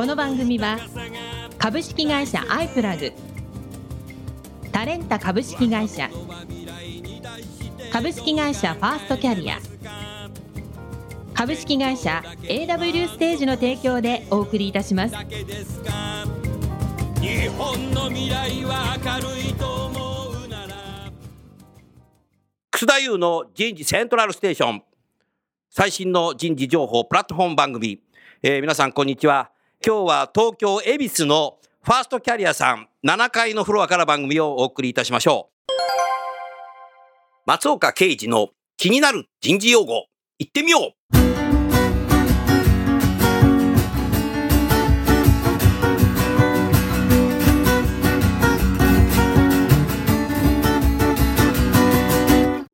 この番組は株式会社アイプラグタレンタ株式会社株式会社ファーストキャリア株式会社 AW ステージの提供でお送りいたします日本の未来は明るいと思うなら楠田優の人事セントラルステーション最新の人事情報プラットフォーム番組、えー、皆さんこんにちは今日は東京恵比寿のファーストキャリアさん7階のフロアから番組をお送りいたしましょう。松岡啓二の気になる人事用語、行ってみよう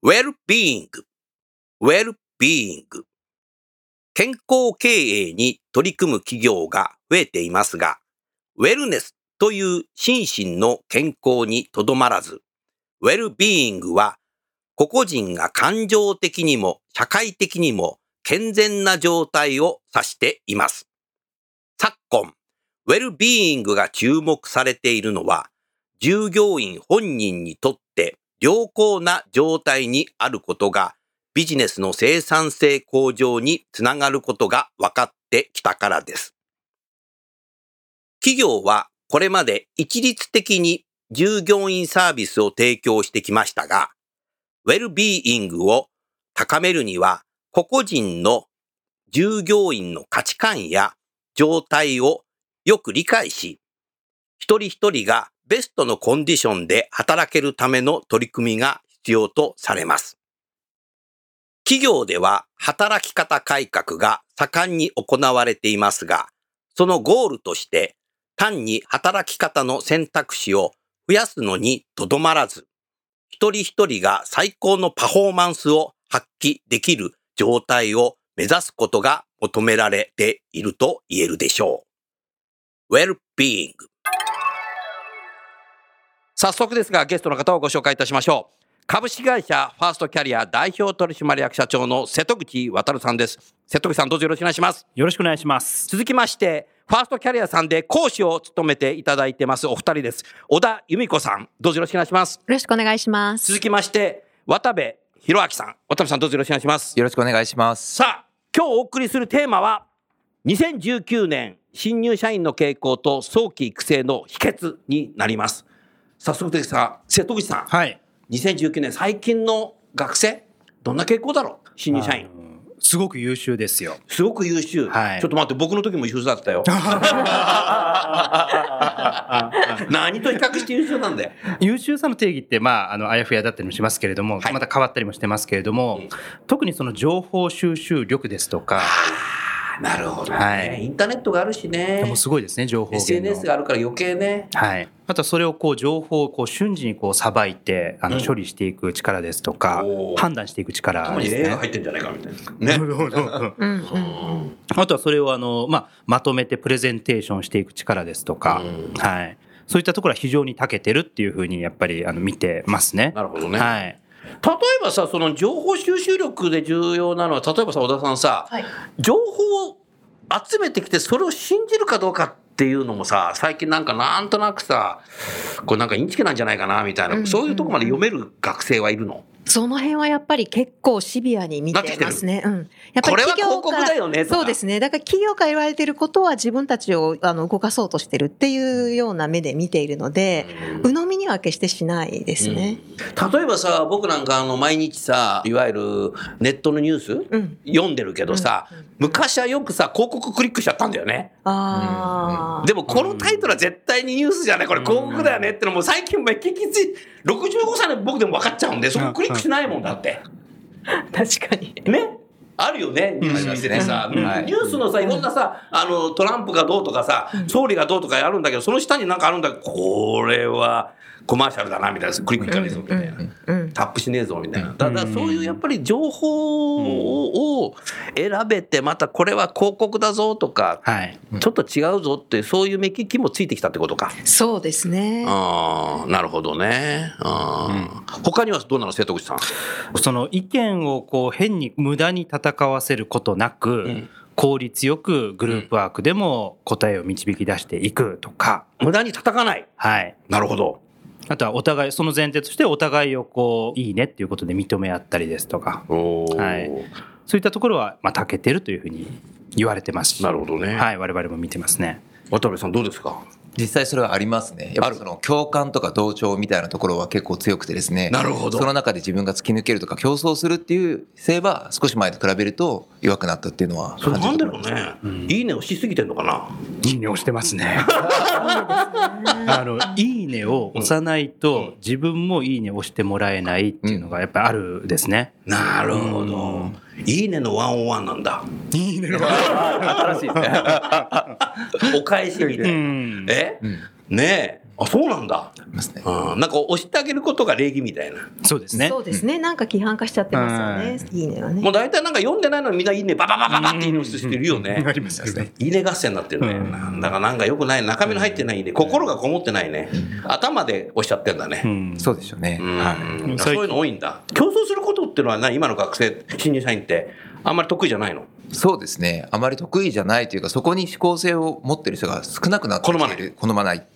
ウェルビーイング、ウェルビーイング。健康経営に取り組む企業が増えていますが、ウェルネスという心身の健康にとどまらず、ウェルビーイングは個々人が感情的にも社会的にも健全な状態を指しています。昨今、ウェルビーイングが注目されているのは、従業員本人にとって良好な状態にあることがビジネスの生産性向上につながることが分かってきたからです。企業はこれまで一律的に従業員サービスを提供してきましたが、ウェルビーイングを高めるには個々人の従業員の価値観や状態をよく理解し、一人一人がベストのコンディションで働けるための取り組みが必要とされます。企業では働き方改革が盛んに行われていますが、そのゴールとして単に働き方の選択肢を増やすのにとどまらず、一人一人が最高のパフォーマンスを発揮できる状態を目指すことが求められていると言えるでしょう。Well-being 早速ですがゲストの方をご紹介いたしましょう。株式会社ファーストキャリア代表取締役社長の瀬戸口渉さんです。瀬戸口さんどうぞよろしくお願いします。よろしくお願いします。続きまして、ファーストキャリアさんで講師を務めていただいてますお二人です。小田由美子さん、どうぞよろしくお願いします。よろしくお願いします。続きまして、渡部弘明さん。渡部さんどうぞよろしくお願いします。よろしくお願いします。さあ、今日お送りするテーマは、2019年新入社員の傾向と早期育成の秘訣になります。早速ですが、瀬戸口さん。はい。2019年最近の学生どんな傾向だろう？新入社員。すごく優秀ですよ。すごく優秀。はい、ちょっと待って、僕の時も優秀だったよ。何と比較して優秀なんで優秀さの定義って、まあ、あの、あやふやだったりもしますけれども、はい、また変わったりもしてますけれども、うん、特にその情報収集力ですとか、なるほど、ね、はい、インターネットがあるしね。もすごいですね、情報 SNS があるから余計ね。はい。またそれをこう情報をこう瞬時にこうさばいてあの処理していく力ですとか、うん、判断していく力ですね。入ってんじゃないかみたいな。ね。あとはそれをあの、まあ、まとめてプレゼンテーションしていく力ですとか、うん、はい。そういったところは非常に長けてるっていうふうにやっぱりあの見てますね。なるほどね。はい。例えばさその情報収集力で重要なのは例えばさ小田さんさ、はい、情報を集めてきてそれを信じるかどうかっていうのもさ最近なんかなんとなくさこれなんかインチキなんじゃないかなみたいな、うんうんうん、そういうとこまで読める学生はいるの？その辺はやっぱり結構シビアに見てますね。うん。やっぱり企業から、ね、そうですね。だから企業から言われてることは自分たちをあの動かそうとしてるっていうような目で見ているので、うん、鵜呑みには決してしないですね。うん、例えばさ、僕なんかあの毎日さ、いわゆるネットのニュース、うん、読んでるけどさ、昔はよくさ、広告クリックしちゃったんだよね。あでもこのタイトルは絶対にニュースじゃない、これ広告だよねってのも最近も聞きつい、65歳の僕でも分かっちゃうんで、そこクリックしないもんだって。確かに。ね。あるよね、ニュース見ててさ、うん。はい。ニュースのさ、いろんなさ、あの、トランプがどうとかさ、総理がどうとかあるんだけど、その下になんかあるんだけど、これはコマーシャルだな、みたいな、クリックいかねえぞ、みたいな。うんタップしねえぞみたいな。だからそういうやっぱり情報を選べて、またこれは広告だぞとか、はい。ちょっと違うぞって、そういう目利きもついてきたってことか。そうですね。ああ、なるほどね。あー他にはどうなの瀬戸口さん？その意見をこう変に無駄に戦わせることなく、ん効率よくグループワークでも答えを導き出していくとか、無駄に叩かない。はい。なるほど。あとはお互い、その前提としてお互いをこう、いいねっていうことで認め合ったりですとか、はいそういったところは、まあ、長けてるというふうに言われてますし。なるほどね。はい、我々も見てますね。渡辺さんどうですか？実際それはありますね。やっぱりその共感とか同調みたいなところは結構強くてですね。なるほどその中で自分が突き抜けるとか競争するっていう性は少し前と比べると弱くなったっていうのはそれなんだろうね。いいねをしすぎてんのかな？いいねをしてますね。あの、いいねを押さないと、自分もいいねを押してもらえないっていうのがやっぱりあるですね。なるほど。いいねのワンオンワンなんだ。いいねの新しいですね。お返しみたいな。うん。え？うんねえ。あ、そうなんだ。ありますね。うん。なんか押してあげることが礼儀みたいな。そうですね。そ。うですね。なんか規範化しちゃってますよね。い。いねはね。もう。大体なんか読んでないのにみんないいね、バババババっていいね押す人いるよね。ありますね。いいね合戦になってるね。うん。だからなん。かよくない。中身の入ってないね。心がこもってないね。頭で押しちゃってん。だね。うん。そうでしょうね。うん。はい。そういうの多いん。だ。競争することっていうのは何今の学生、新入社員ってあんまり得意じゃないの？そうですね。あまり得意じゃないというか、そこに思考性を持ってる人が少なくなってきている。好まない。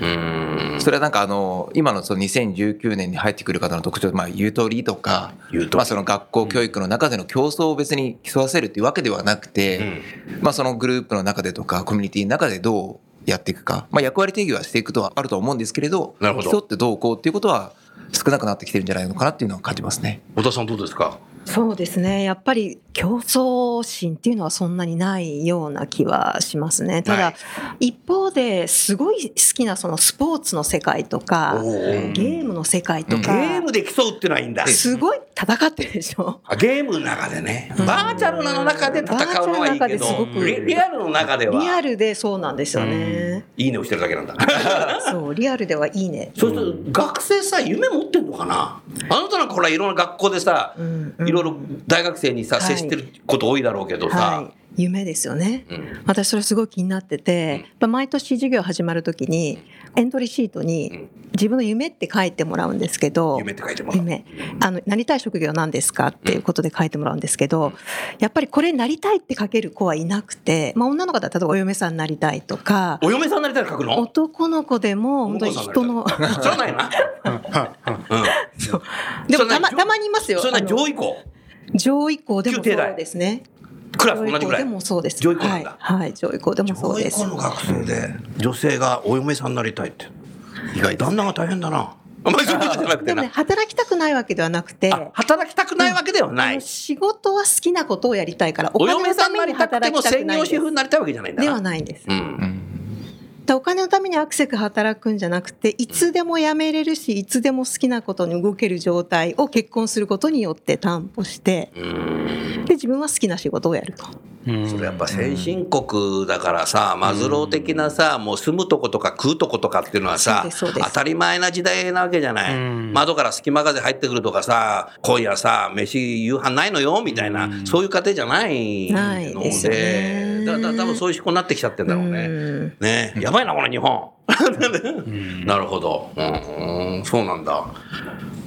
うん。それはなんかあの、今のその2019年に入ってくる方の特徴、まあ、ゆとりとかまあその学校教育の中での競争を別に競わせるっていうわけではなくて、まあそのグループの中でとか、コミュニティの中でどうやっていくか、まあ役割定義はしていくとはあるとは思うんですけれど、なるほど競ってどうこうっていうことは少なくなってきてるんじゃないのかなっていうのは感じますね。小田さんどうですか？そうですね。やっぱり競争心っていうのはそんなにないような気はしますね。たはだ、一方ですごい好きなそのスポーツの世界とか、ゲームの世界とゲか、ームで競うってのはいいんだ。すごい戦ってるでしょ。あゲームの中でね、うんバーチャルの中で戦うのはいいけバーチャルの中ですごど、くリリアルの中では、リアルでそうなんですよね。いいねをしてるだけなんだ。そう、リアルではいいね。そうすると、学生さ、夢持ってんのかな？あなたなんかほら、いろんな学校でさ、うんうんいろいろ大学生にさ、はい。接してること多いだろうけどさ。は、い。夢ですよね。うん。私それすごい気になってて、やっぱ毎年授業始まるときにエントリーシートに自分の夢って書いてもらうんですけど夢って書いてもらう。夢。あのなりたい職業なんですかっていうことで書いてもらうんですけどやっぱりこれなりたいって書ける子はいなくて、まあ、女の子だったらお嫁さんになりたいとかお嫁さんになりたいの書くの？男の子でも本当に人の それはないな。うん。でもたまたまにいますよ。上位校？上位校でもそうですねクラス同じぐらい。でもそうです上位校なんだはい、はい、上位校でもそうです上位校の学生で女性がお嫁さんになりたいって。意外旦那が大変だな。あんまりそういうことじゃなくてなでもね。働きたくないわけではなくてあ働きたくないわけではない。仕事は好きなことをやりたいからおお金の嫁さんになためにりたくても専業主婦になりたいわけじゃないんだな。ではないんですう。ん。お金のためにアクセク働くんじゃなくていつでも辞めれるしいつでも好きなことに動ける状態を結婚することによって担保してうんで自分は好きな仕事をやると。それやっぱ先進国だからさ、マズロー的なさ、もう住むとことか食うとことかっていうのはさ当たり前な時代なわけじゃない。うん。窓から隙間風入ってくるとかさ、今夜さ、飯夕飯ないのよみたいな、そういう家庭じゃないのでだだ多分そういう思考になってきちゃってんだろうね。うん。ね。やばいな、この日本。なるほど。うん、そうなんだ。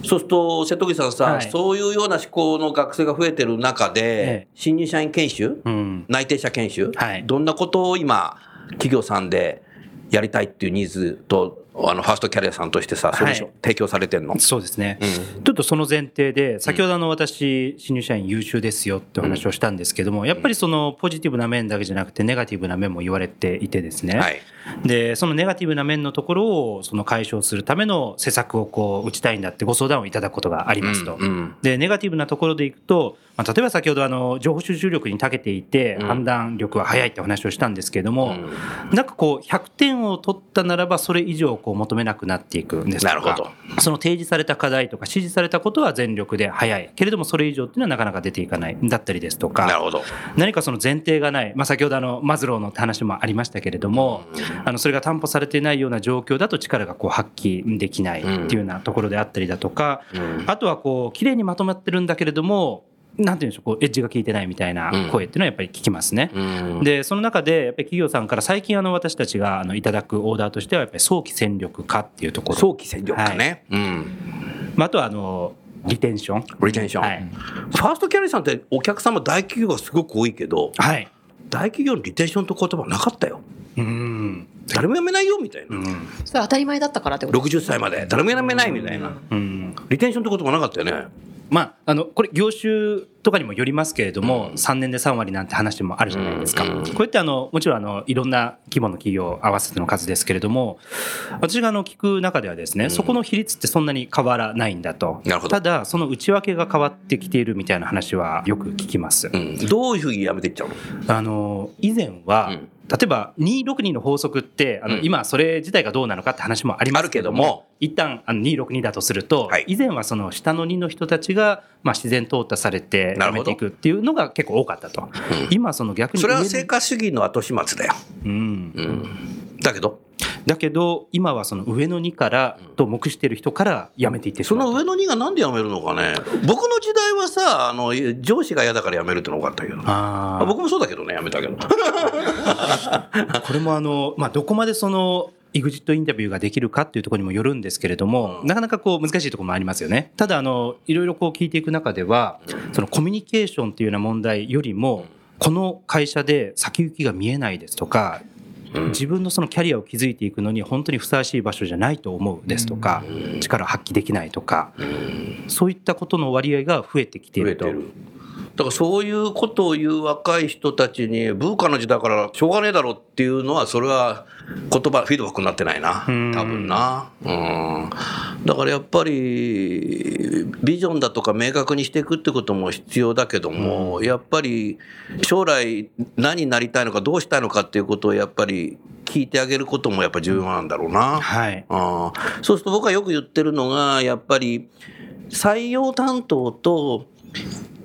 そうすると、瀬戸口さんさ、はいそういうような思考の学生が増えてる中で、ええ新入社員研修、うん。内定者研修、はいどんなことを今、企業さんでやりたいっていうニーズと、あのファーストキャリアさんとしてさ、ソリューション、はい提供されてんの？そうですね。うちょっとその前提で、先ほどあの私、新入社員優秀ですよってお話をしたんですけども、やっぱりそのポジティブな面だけじゃなくて、ネガティブな面も言われていてですね。はい。で、そのネガティブな面のところをその解消するための施策をこう打ちたいんだってご相談をいただくことがありますと。うんうんで、ネガティブなところでいくと、まあ、例えば先ほどあの情報収集力に長けていてうん。判断力は早いってお話をしたんですけれども、うん。なんかこう100点を取ったならばそれ以上こう求めなくなっていくんですなるほど。その提示された課題とか指示されたことは全力で早い。けれどもそれ以上っていうのはなかなか出ていかない。だったりですとかなるほど。何かその前提がない、まあ、先ほどあのマズローの話もありましたけれども、あのそれが担保されていないような状況だと力がこう発揮できないっていうようなところであったりだとか、うん。あとはこう綺麗にまとまってるんだけれどもなんていうんでしょうこうエッジが効いてないみたいな声っていうのはやっぱり聞きますね。うんでその中でやっぱり企業さんから最近あの私たちがあのいただくオーダーとしてはやっぱり早期戦力化っていうところ、早期戦力かね。うん。まあ、あとはあのリテンション。リテンション。はいファーストキャリアさんってお客様大企業がすごく多いけど、はい大企業にリテンションと言葉なかったよ。うん誰も辞めないよみたいな。うん。それ当たり前だったからってこと。60歳まで。誰も辞めないみたいな。うん。リテンションって言葉なかったよね。まあ、あのこれ業種とかにもよりますけれども、3年で3割なんて話もあるじゃないですか、うん。こうやってあのもちろんあのいろんな規模の企業合わせての数ですけれども私があの聞く中ではですね、そこの比率ってそんなに変わらないんだと。なるほど。ただその内訳が変わってきているみたいな話はよく聞きます、うん。どういうふうに辞めていっちゃうの？あの以前は、うん例えば262の法則ってあの、うん。今それ自体がどうなのかって話もありますけどもあるけども。一旦あの262だとすると、はい。以前はその下の2の人たちが、まあ、自然淘汰されてやめていくっていうのが結構多かったと、今その逆に。それは成果主義の後始末だよ。うん、うん。だけど、だけど今はその上の2からと目している人から辞めていってしまうとその上の2がなんで辞めるのかね。僕の時代はさ、あの、上司が嫌だから辞めるってのが多かったけど。あーあ僕もそうだけどね、辞めたけど。これもあの、まあ、どこまでその、エグジットインタビューができるかっていうところにもよるんですけれども、なかなかこう難しいところもありますよね。ただあの、いろいろこう聞いていく中では、そのコミュニケーションっていうような問題よりも、この会社で先行きが見えないですとか、自分のそのキャリアを築いていくのに本当にふさわしい場所じゃないと思うですとか、力を発揮できないとか、そういったことの割合が増えてきていると。だからそういうことを言う若い人たちに、文化の時代からしょうがねえだろっていうのは、それは言葉、フィードバックになってないな。ん多分な。うん。だからやっぱり、ビジョンだとか明確にしていくってことも必要だけども、やっぱり将来何になりたいのか、どうしたいのかっていうことをやっぱり聞いてあげることもやっぱ重要なんだろうな。はい。そうすると僕はよく言ってるのが、やっぱり採用担当と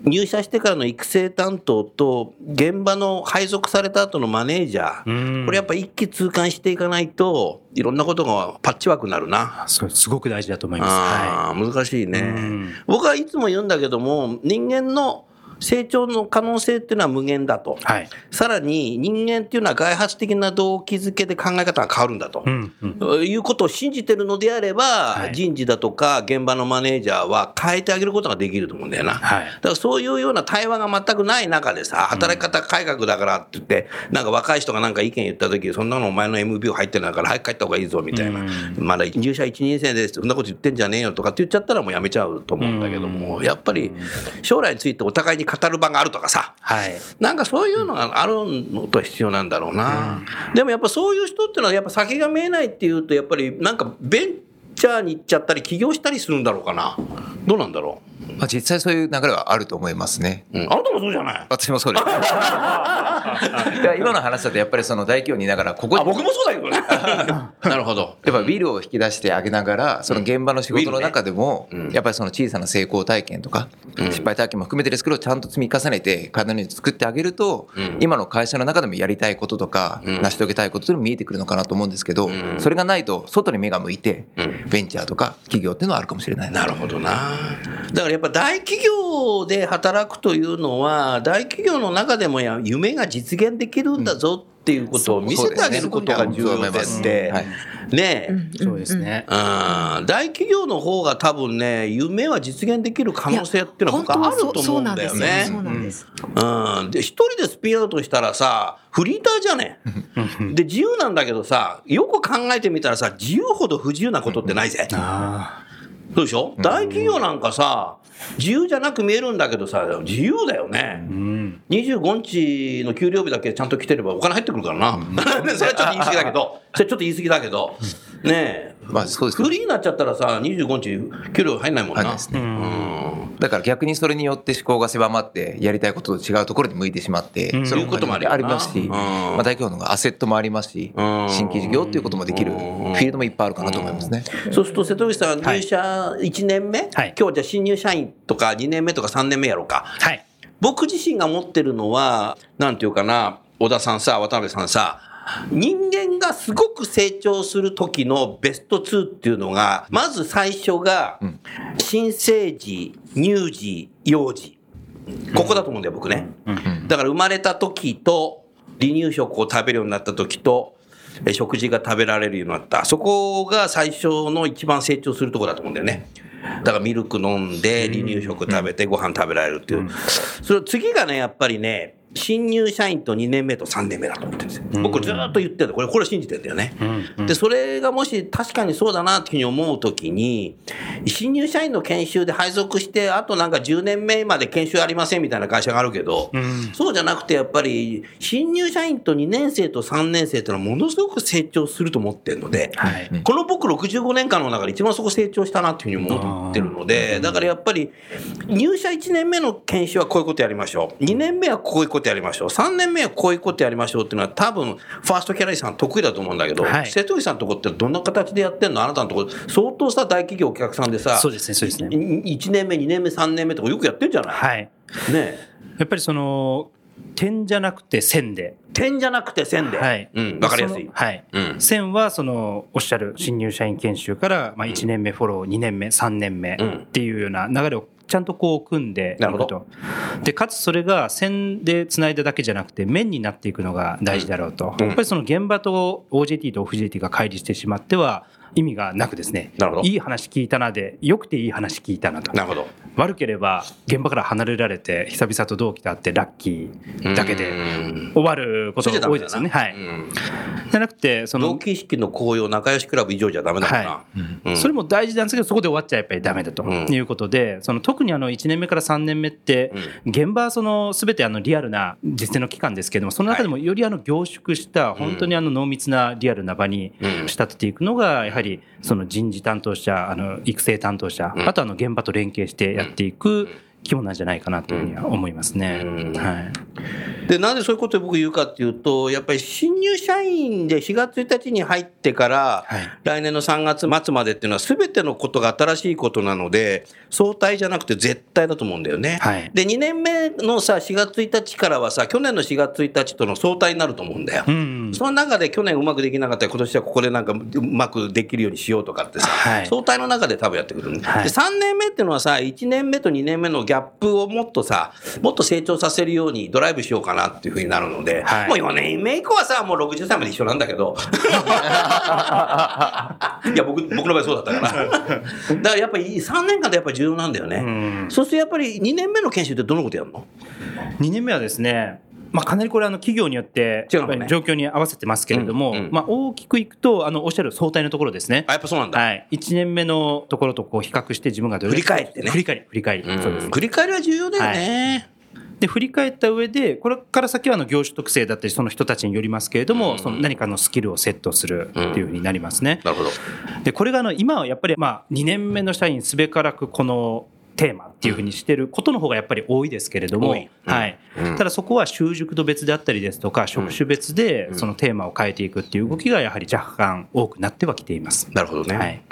入社してからの育成担当と現場の配属された後のマネージャー、これやっぱ一気通貫していかないといろんなことがパッチワークになるな。すごく大事だと思います。はあー難しいねん。僕はいつも言うんだけども人間の成長の可能性っていうのは無限だと。い。はい。さらに人間っていうのは外発的な動機づけで考え方が変わるんだと。うんうん。いうことを信じてるのであれば、はい人事だとか現場のマネージャーは変えてあげることができると思うんだよな。はいだからそういうような対話が全くない中でさ、働き方改革だからって言って、なんか若い人がなんか意見言った時そんなのお前の MBO 入ってないから早く帰った方がいいぞみたいな。まだ入社1、2年生ですそんなこと言ってんじゃねえよとかって言っちゃったらもうやめちゃうと思うんだけども、やっぱり将来についてお互いに語る場があるとかさ、はい。なんかそういうのがあるのと必要なんだろうな。でもやっぱそういう人っていうのはやっぱ先が見えないっていうとやっぱりなんかベンチャーに行っちゃったり起業したりするんだろうかな。どうなんだろまあ、実際そういう流れはあると思いますね。う。うん、あなたもそうじゃない。私もそうです。いや今の話だとやっぱりその大企業にいながらここあ、に僕もそうだけどね。なるほど。やっぱビルを引き出してあげながら、その現場の仕事の中でもうん、やっぱりその小さな成功体験とか、失敗体験も含めてですけど、ちゃんと積み重ねて、体に作ってあげるとうん、今の会社の中でもやりたいこととか、うん成し遂げたいことっていうのも見えてくるのかなと思うんですけどん、それがないと、外に目が向いてうん、ベンチャーとか企業っていうのはあるかもしれない。なるほどな。だからやっぱ大企業で働くというのは、大企業の中でもや夢が実現できるんだぞっていうことを見せてあげることが重要でって。はい、ねえ。そうですね。うん。大企業の方が多分ね、夢は実現できる可能性っていうのは僕はあると思うんだよね。そうなんです。うん、で、一人でスピンアウトしたらさ、フリーターじゃねで、自由なんだけどさ、よく考えてみたらさ、自由ほど不自由なことってないぜ。あそうでしょ？大企業なんかさ、自由じゃなく見えるんだけどさ、自由だよね。あ。うん。25日の給料日だけちゃんと来てればお金入ってくるからな。それはちょっと言い過ぎだけど、それちょっと言い過ぎだけど、ねえ。まあそうですフリーになっちゃったらさ、25日給料入んないもんな。入んないですね。うん。だから逆にそれによって思考が狭まって、やりたいことと違うところに向いてしまって、うん。そういうこともあります。し、うん。まあ大企業の方がアセットもありますしうん、新規事業っていうこともできる。フィールドもいっぱいあるかなと思いますね。そうすると瀬戸口さん、はい。入社1年目、はい。今日じゃあ新入社員とか2年目とか3年目やろうか。はい。僕自身が持ってるのは、なんていうかな、小田さんさ、渡辺さんさ、人間がすごく成長する時のベスト2っていうのが、まず最初がうん、新生児、乳児、幼児。ここだと思うんだよ、僕ね。だから生まれた時と、離乳食を食べるようになった時と、え食事が食べられるようになった。そこが最初の一番成長するところだと思うんだよね。だからミルク飲んで、離乳食食べて、ご飯食べられるっていう。それ次がね、やっぱりね、新入社員と2年目と3年目だと思ってるんですよ。僕ずっと言ってるこれ、これ信じてるんだよね。で、それがもし確かにそうだなっていうふうに思うときに、新入社員の研修で配属して、あとなんか10年目まで研修ありませんみたいな会社があるけど、そうじゃなくてやっぱり、新入社員と2年生と3年生ってのはものすごく成長すると思ってるので、はい。この僕65年間の中で一番そこ成長したなっていうふうに思ってるので、だからやっぱり入社1年目の研修はこういうことやりましょう。2年目はこういうことやりましょう。3年目はこういうことやりましょうっていうのは多分、ファーストキャラリーさん得意だと思うんだけど、はい瀬戸口さんのとこってどんな形でやってんの？あなたのとこ相当さ、大企業お客さんでさ、そうですね、そうですね。1年目、2年目、3年目とかよくやってんじゃない、はい。ねえやっぱりその、点じゃなくて線で。点じゃなくて線で。はい。うん、わかりやすい。はい。うん。線はそのおっしゃる新入社員研修からまあ1年目フォロー2年目3年目うんっていうような流れをちゃんとこう組んでいくと。でかつそれが線でつないだだけじゃなくて面になっていくのが大事だろうと、うん。やっぱりその現場と OJT と OFJT が乖離してしまっては意味がなくですねなるほど。いい話聞いたなでよくていい話聞いたなと。なるほど。悪ければ現場から離れられて久々と同期と会ってラッキーだけでうん。終わることが多いですよね。はい。うん。じゃなくてその同期式の紅葉仲良しクラブ以上じゃダメだな。はうん。それも大事なんですけど、そこで終わっちゃやっぱりダメだと。うん。いうことで、その特にあの1年目から3年目って、現場はその全てあのリアルな実践の期間ですけれども、その中でもよりあの凝縮した、本当にあの濃密なリアルな場にうん。仕立てていくのが、やはりその人事担当者、あの育成担当者、うん。あとあの現場と連携してやっていく肝なんじゃないかなというふうには思いますね。うん。はい。で、なんでそういうことを僕言うかっていうと、やっぱり新入社員で4月1日に入ってから、はい。来年の3月末までっていうのは全てのことが新しいことなので、相対じゃなくて絶対だと思うんだよね。はい。で、2年目のさ、4月1日からはさ、去年の4月1日との相対になると思うんだよ。うん。その中で去年うまくできなかったら今年はここでなんかうまくできるようにしようとかってさ、はい。相対の中で多分やってくる、ねはい。で3年目っていうのはさ1年目と2年目のギャップをもっとさもっと成長させるようにドライブしようかなっていうふうになるので、はい。もう4年目以降はさもう60歳まで一緒なんだけど。いや僕僕の場合そうだったから。だからやっぱり3年間ってやっぱり重要なんだよね、うん。そうするとやっぱり2年目の研修ってどのことやるの？2年目はですね、まあ、かなりこれあの企業によって状況に合わせてますけれども、うんうん。まあ、大きくいくとあのおっしゃる相対のところですね。あ。やっぱそうなんだ、はい、1年目のところとこう比較して自分がどれ振り返ってね。振り返り振り返り、うん。そうです振り返りは重要だよね、で振り返った上でこれから先はあの業種特性だったりその人たちによりますけれども、うん。その何かのスキルをセットするっていうふうになりますね。なるほど。でこれがあの今はやっぱりまあ2年目の社員すべからくこのテーマっていうふうにしてることの方がやっぱり多いですけれども、うん。はい。うん。ただそこは習熟度別であったりですとか職種別でそのテーマを変えていくっていう動きがやはり若干多くなってはきています。なるほどね、はい、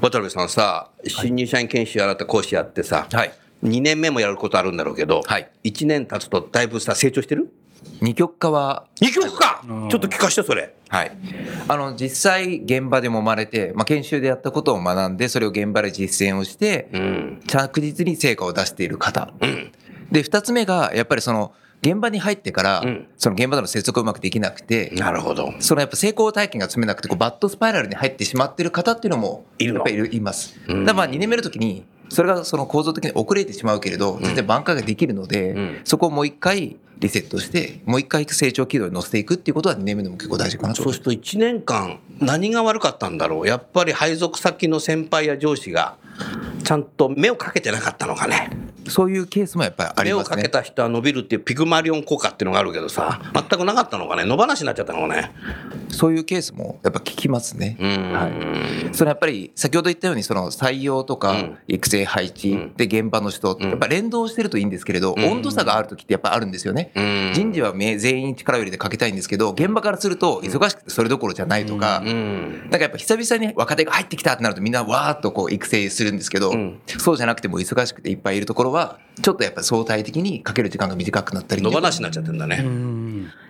渡辺さんさ、新入社員研修あなた講師やってさ、はい。2年目もやることあるんだろうけど、はい。1年経つとだいぶさ、成長してる？二極化は、?2 曲か、うんちょっと聞かして、それ。はい。あの、実際現場でもまれて、まあ、研修でやったことを学んで、それを現場で実践をして、うん。着実に成果を出している方。うん。で、二つ目が、やっぱりその、現場に入ってから、うんその現場との接続がうまくできなくて、なるほど。そのやっぱ成功体験が積めなくて、こうバッドスパイラルに入ってしまっている方っていうのも、いるのやっぱりいるいます。うんだからまあ2年目の時に、それがその構造的に遅れてしまうけれど、全然挽回ができるので、うんそこをもう一回リセットして、もう一回成長軌道に乗せていくっていうことは2年目でも結構大事かなと。そうすると1年間、何が悪かったんだろう。やっぱり配属先の先輩や上司が、ちゃんと目をかけてなかったのかね。そういうケースもやっぱりあり目をますね。かけた人は伸びるっていうピグマリオン効果っていうのがあるけどさ、全くなかったのかね、野放しになっちゃったのかね。そういうケースもやっぱ聞きますね。うん。はいそれやっぱり先ほど言ったようにその採用とかうん育成配置うんで現場の人ってやっぱ連動してるといいんですけれどうん温度差がある時ってやっぱあるんですよね。うん人事はめ全員力を入れてかけたいんですけど現場からすると忙しくてそれどころじゃないとかうん。なんかやっぱ久々に若手が入ってきたってなるとみんなわーっとこう育成するんですけど、うんそうじゃなくても忙しくていっぱいいるところはちょっとやっぱり相対的にかける時間が短くなったり野放しになっちゃってんだね。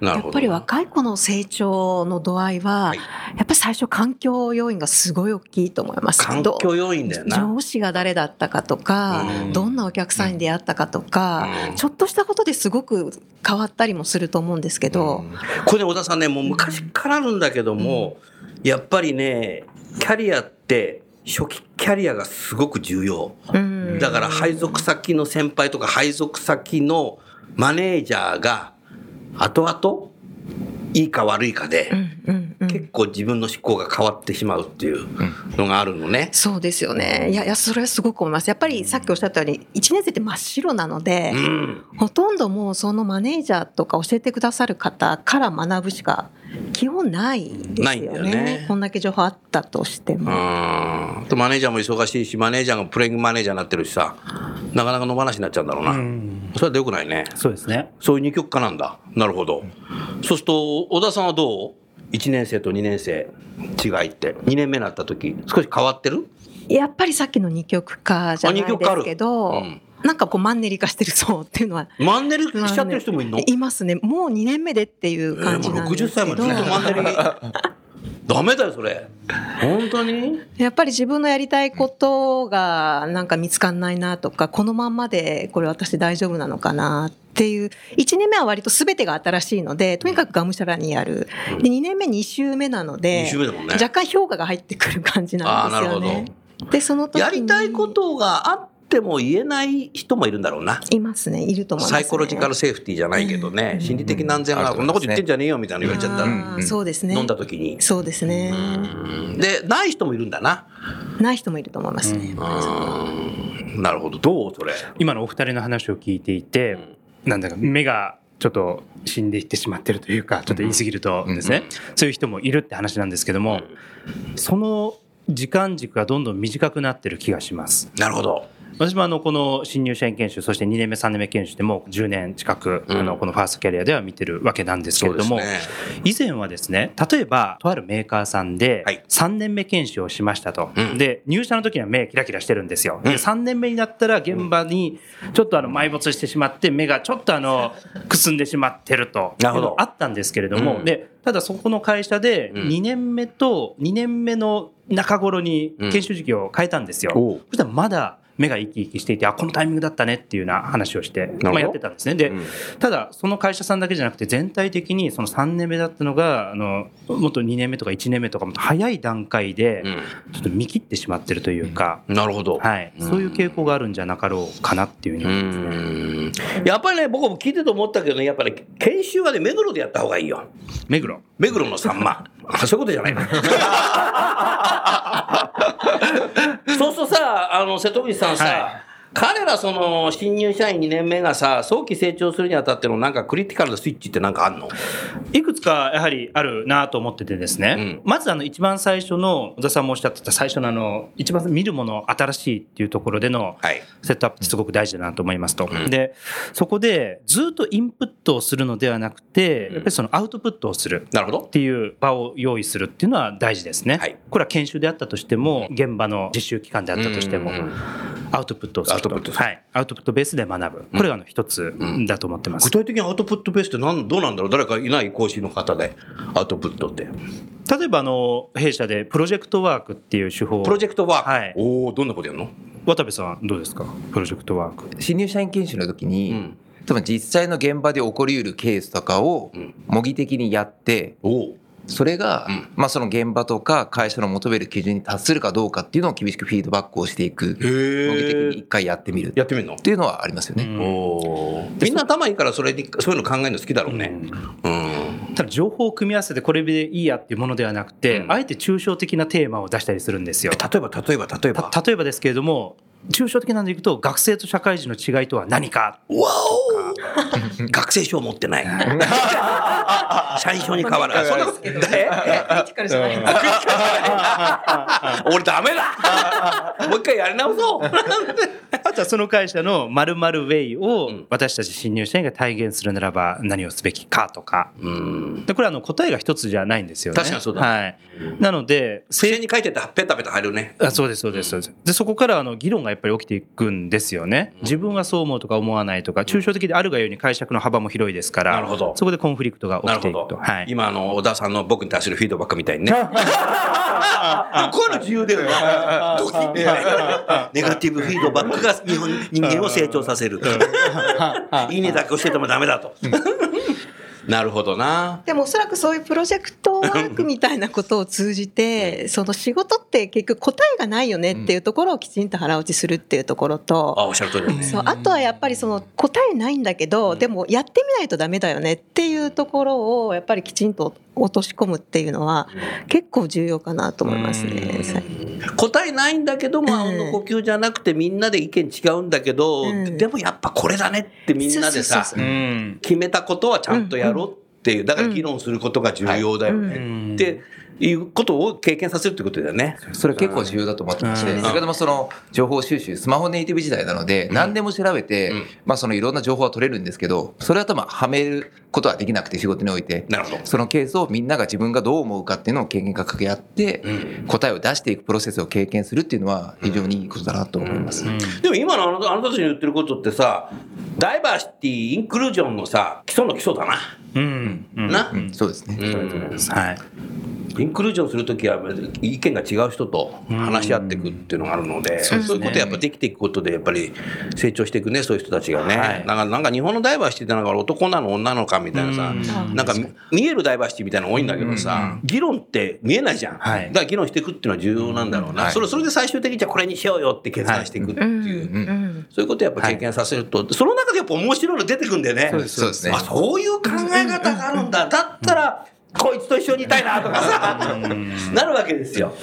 なるほど。やっぱり若い子の成長の度合いは、はいやっぱり最初環境要因がすごい大きいと思います。環境要因だよな。上司が誰だったかとか、うんどんなお客さんに出会ったかとか、うんちょっとしたことですごく変わったりもすると思うんですけど、これね、小田さんね、もう昔からあるんだけども、やっぱりね、キャリアって、初期キャリアがすごく重要。うんだから配属先の先輩とか配属先のマネージャーが、後々、いいか悪いかでう、んうんうん結構自分の思考が変わってしまうっていうのがあるのね。そうですよね。いや、いや、それはすごく思います。やっぱりさっきおっしゃったように、1年生って真っ白なので、うん。ほとんどもうそのマネージャーとか教えてくださる方から学ぶしか基本ないですよね。ないんだよねこんだけ情報あったとしても。うん。とマネージャーも忙しいし、マネージャーがプレイングマネージャーになってるしさ、なかなか野放しになっちゃうんだろうな。それは良くないね。そうですね。そういう二極化なんだ。なるほど。そうすると、小田さんはどう ?1 年生と2年生違いって。2年目になった時、少し変わってる？やっぱりさっきの二極化じゃないあ二極化あるですけど、うんなんかこうマンネリ化してる層っていうのはマンネリしちゃってる人もいるの？いますね。もう2年目でっていう感じなんです60歳まけど、でずっとマンネリ。ダメだよ、それ。本当に？やっぱり自分のやりたいことがなんか見つかんないなとか、このまんまでこれ私大丈夫なのかなっていう、1年目は割と全てが新しいので、とにかくがむしゃらにやる。で、2年目2週目なので、二週目だもんね若干評価が入ってくる感じなんですよあーなね。で、その時にやりたいことがあっても言えない人もいるんだろうな。いますね、いると思います、ね。サイコロジカルセーフティーじゃないけどね、心理的な安全が、こんなこと言ってんじゃねえよみたいなの言われちゃったあら、そうですね。飲んだ時に。そうですね。うんで、ない人もいるんだな。ない人もいると思いますね。うんなるほど。どうそれ？今のお二人の話を聞いていて、なんだか目がちょっと死んでいってしまってるというか、ちょっと言い過ぎるとですね、そういう人もいるって話なんですけども、その時間軸がどんどん短くなってる気がします。なるほど。私もあのこの新入社員研修そして2年目3年目研修でも10年近くうん。あのこのファーストキャリアでは見てるわけなんですけれども、以前はですね例えばとあるメーカーさんではい。3年目研修をしましたと、うん。で入社の時には目キラキラしてるんですよ、うん。で3年目になったら現場にちょっとあの埋没してしまって目がちょっとあのくすんでしまってるというのがあったんですけれども、うん。でただそこの会社でうん。2年目と2年目の中頃に研修時期を変えたんですよ、そしたらまだ目が生き生きしていて、あ、このタイミングだったねっていうような話をして、どまあ、やってたんですね。で、うんただ、その会社さんだけじゃなくて、全体的にその3年目だったのが、あの、もっと2年目とか1年目とかもっと早い段階で、ちょっと見切ってしまってるというか、なるほど。はい、うんそういう傾向があるんじゃなかろうかなっていうふうにう思いますね。んやっぱりね、僕も聞いてて思ったけどね、やっぱり研修はね、目黒でやった方がいいよ。目黒？目黒のさんま。あそういうことじゃないそう あの、瀬戸口さんさ、彼らその新入社員2年目がさ、早期成長するにあたってのなんかクリティカルなスイッチってなんかあんの？いくつかやはりあるなと思っててですね、うまずあの一番最初の小田さんもおっしゃってた最初のあの一番見るもの新しいっていうところでのはい。セットアップってすごく大事だなと思いますと。んで、そこでずっとインプットをするのではなくて、やっぱりそのアウトプットをする。なるほどっ。ていう場を用意するっていうのは大事ですね。はいこれは研修であったとしても、現場の実習期間であったとしてもアウトプットをするウトプットはい。アウトプットベースで学ぶ。これがあの一つだと思ってます具。体的にアウトプットベースってなんどうなんだろう？誰かいない講師の方で、アウトプットって。例えばあの、弊社でプロジェクトワークっていう手法をプロジェクトワーク。はいおおどんなことやるの？渡部さんどうですか？プロジェクトワーク。新入社員研修の時に、うん多分実際の現場で起こりうるケースとかをうん模擬的にやって、それが、うんまあその現場とか会社の求める基準に達するかどうかっていうのを厳しくフィードバックをしていく。へ模擬的にえ一。回やってみるっやってみるの？ていうのはありますよね。うみんな頭いいからそれにそういうの考えるの好きだろうね。うん。ただ情報を組み合わせてこれでいいやっていうものではなくて、うんあえて抽象的なテーマを出したりするんですよ。例えば例えば例えば。た例えばですけれども抽象的なんでいくと学生と社会人の違いとは何かわお学生証持ってない。社員証に変わる。あそんなことえクリティカルじゃないん。だ俺ダメだもう一回やり直そうあとはその会社の〇〇ウェイをうん。私たち新入社員が体現するならば何をすべきかとか。うん。でこれはあの答えが一つじゃないん。ですよね。確かにそうだはい。なので、付箋に書いててペタペタ入るね。あそうですそうですそうですでそこからあの議論がやっぱり起きていくん。ですよね自分はそう思うとか思わないとか抽象的であるがように解釈の幅も広いですからなるほどそこでコンフリクトが起なるほど。きていくと。はい、今あの小田さんの僕に対するフィードバックみたいにね。こういうの自由だよね。ドキッて。ネガティブフィードバックが日本人間を成長させる。いいねだけ教えてもダメだと。なるほどな。でもおそらくそういうプロジェクトワークみたいなことを通じて、その仕事って結局答えがないよねっていうところをきちんと腹落ちするっていうところと、あ、おっしゃる通りだね。そうあとはやっぱりその答えないんだけど、でもやってみないとダメだよねっていうところをやっぱりきちんと落とし込むっていうのは結構重要かなと思いますね。答えないんだけども、うん。あの呼吸じゃなくてみんなで意見違うんだけど、うん。でもやっぱこれだねってみんなでさそうそうそうう。ん。決めたことはちゃんとやろうっていうだから議論することが重要だよね、うん。っていうことを経験させるってことだよね。それ結構重要だと思ってまして、うん先ほどもその情報収集、スマホネイティブ時代なので、何でも調べてうん、まあそのいろんな情報は取れるんですけど、それは多分はめることはできなくて仕事において、なるほど。そのケースをみんなが自分がどう思うかっていうのを経験が掛け合って、うん答えを出していくプロセスを経験するっていうのは非常にいいことだなと思います。でも今のあなたあなたたちに言ってることってさ、ダイバーシティ、インクルージョンのさ、基礎の基礎だな。うん。うんな、うん、そうですね。うん。はい。インクルージョンするときは意見が違う人と話し合っていくっていうのがあるので、そういうことやっぱできていくことでやっぱり成長していくね、そういう人たちがね。はい。なんかなんか日本のダイバーシティってなんか男なの女なのかみたいなさ、うん。なんか見えるダイバーシティみたいなの多いんだけどさ、議論って見えないじゃん。はい。だから議論していくっていうのは重要なんだろうな。はい。それそれで最終的にじゃあこれにしようよって決断していくっていう。うん。そういうことをやっぱ経験させると、その中でやっぱ面白いの出てくんだよね。そうです。そうですね。あ、そういう考え方があるんだ。だったら、こいつと一緒にいたいなとかさ、なるわけですよ。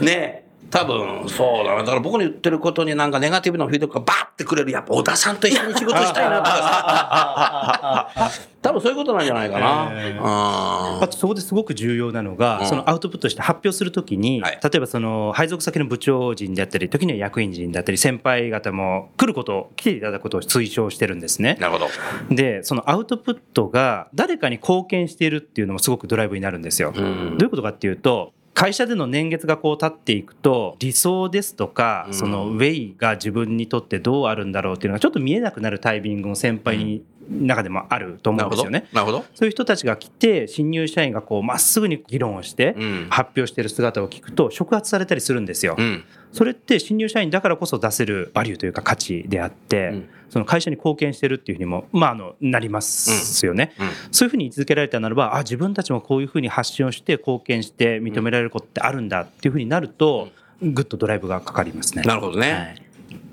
ねえ。多分、そうだな。だから僕の言ってることになんかネガティブなフィードバックがバーってくれる、やっぱ小田さんと一緒に仕事したいなとかさ。多分そういうことなんじゃないかな。えああとそこですごく重要なのが、うんそのアウトプットして発表するときに、はい例えばその配属先の部長陣であったり時には役員陣だったり先輩方も来ること来ていただくことを推奨してるんですねなるほど。でそのアウトプットが誰かに貢献しているっていうのもすごくドライブになるんですよ、うんどういうことかっていうと会社での年月がこう経っていくと理想ですとかうん。そのウェイが自分にとってどうあるんだろうっていうのがちょっと見えなくなるタイミングも先輩に中でもあると思。うんですよね。なるほど。そういう人たちが来て新入社員がこうまっすぐに議論をしてうん。発表している姿を聞くと触発されたりするんですよう。ん。それって新入社員だからこそ出せるバリューというか価値であって、うんその会社に貢献してるっていうふうにも、まあ、あのなりますよね、うんそういうふうに位置づけられたならばあ自分たちもこういうふうに発信をして貢献して認められることってあるんだっていうふうになると、ぐっとドライブがかかりますね。なるほどね。はい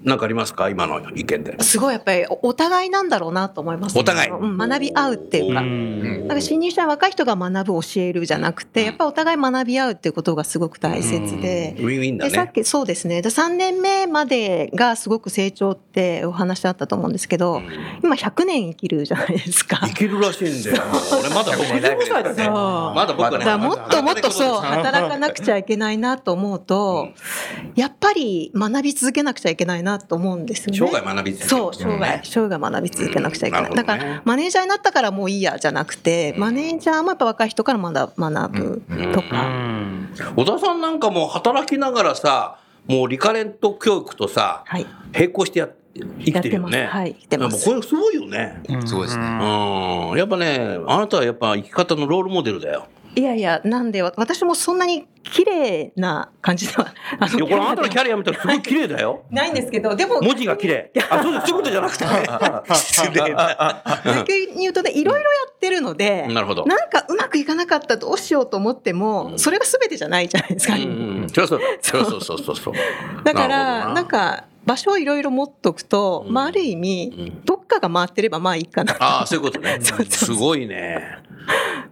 なんかありますか？今の意見で。すごいやっぱりおお互いなんだろうなと思います、お互いうん学び合うっていうか。うんなんか新入社員若い人が学ぶ教えるじゃなくて、やっぱりお互い学び合うっていうことがすごく大切で。ウィンウィンだね。でさっきそうですねで3年目までがすごく成長ってお話あったと思うんですけど、今100年生きるじゃないですか。生きるらしいんだよ。俺まだ65歳だね。そうまだ僕はね。だもっともっとそう働かなくちゃいけないなと思うと、やっぱり学び続けなくちゃいけないなと思うんですよね。生涯学び続けるそう生涯生涯学び続けなくちゃいけない。うんだかなるほどねらマネージャーになったからもういいやじゃなくて、マネージャーもやっぱ若い人から学ぶ学ぶとうか。ん小田さんなんかもう働きながらさ、もうリカレント教育とさ、はい。並行してや生きてるよね。やってますはい生きてますこれすごいよね。すごいですね。うん。やっぱね、あなたはやっぱ生き方のロールモデルだよ。いやいや、なんでわ私もそんなに綺麗な感じでは、あいや、これあなたのキャリア見たらすごい綺麗だよ。ないんですけど、でも、文字が綺麗。あ、そうです。そういうことじゃなくて ね。失礼な。逆に言うとね、いろいろやってるので、なるほど。なんかうまくいかなかったらどうしようと思っても、それが全てじゃないじゃないですか。うんうん。そりゃそうだ。そうそうそうそう。だから、なんか、場所をいろいろ持っとくと、うんまあ、ある意味、どっかが回ってればまあいいかな。ああ、そういうことね。すごいね。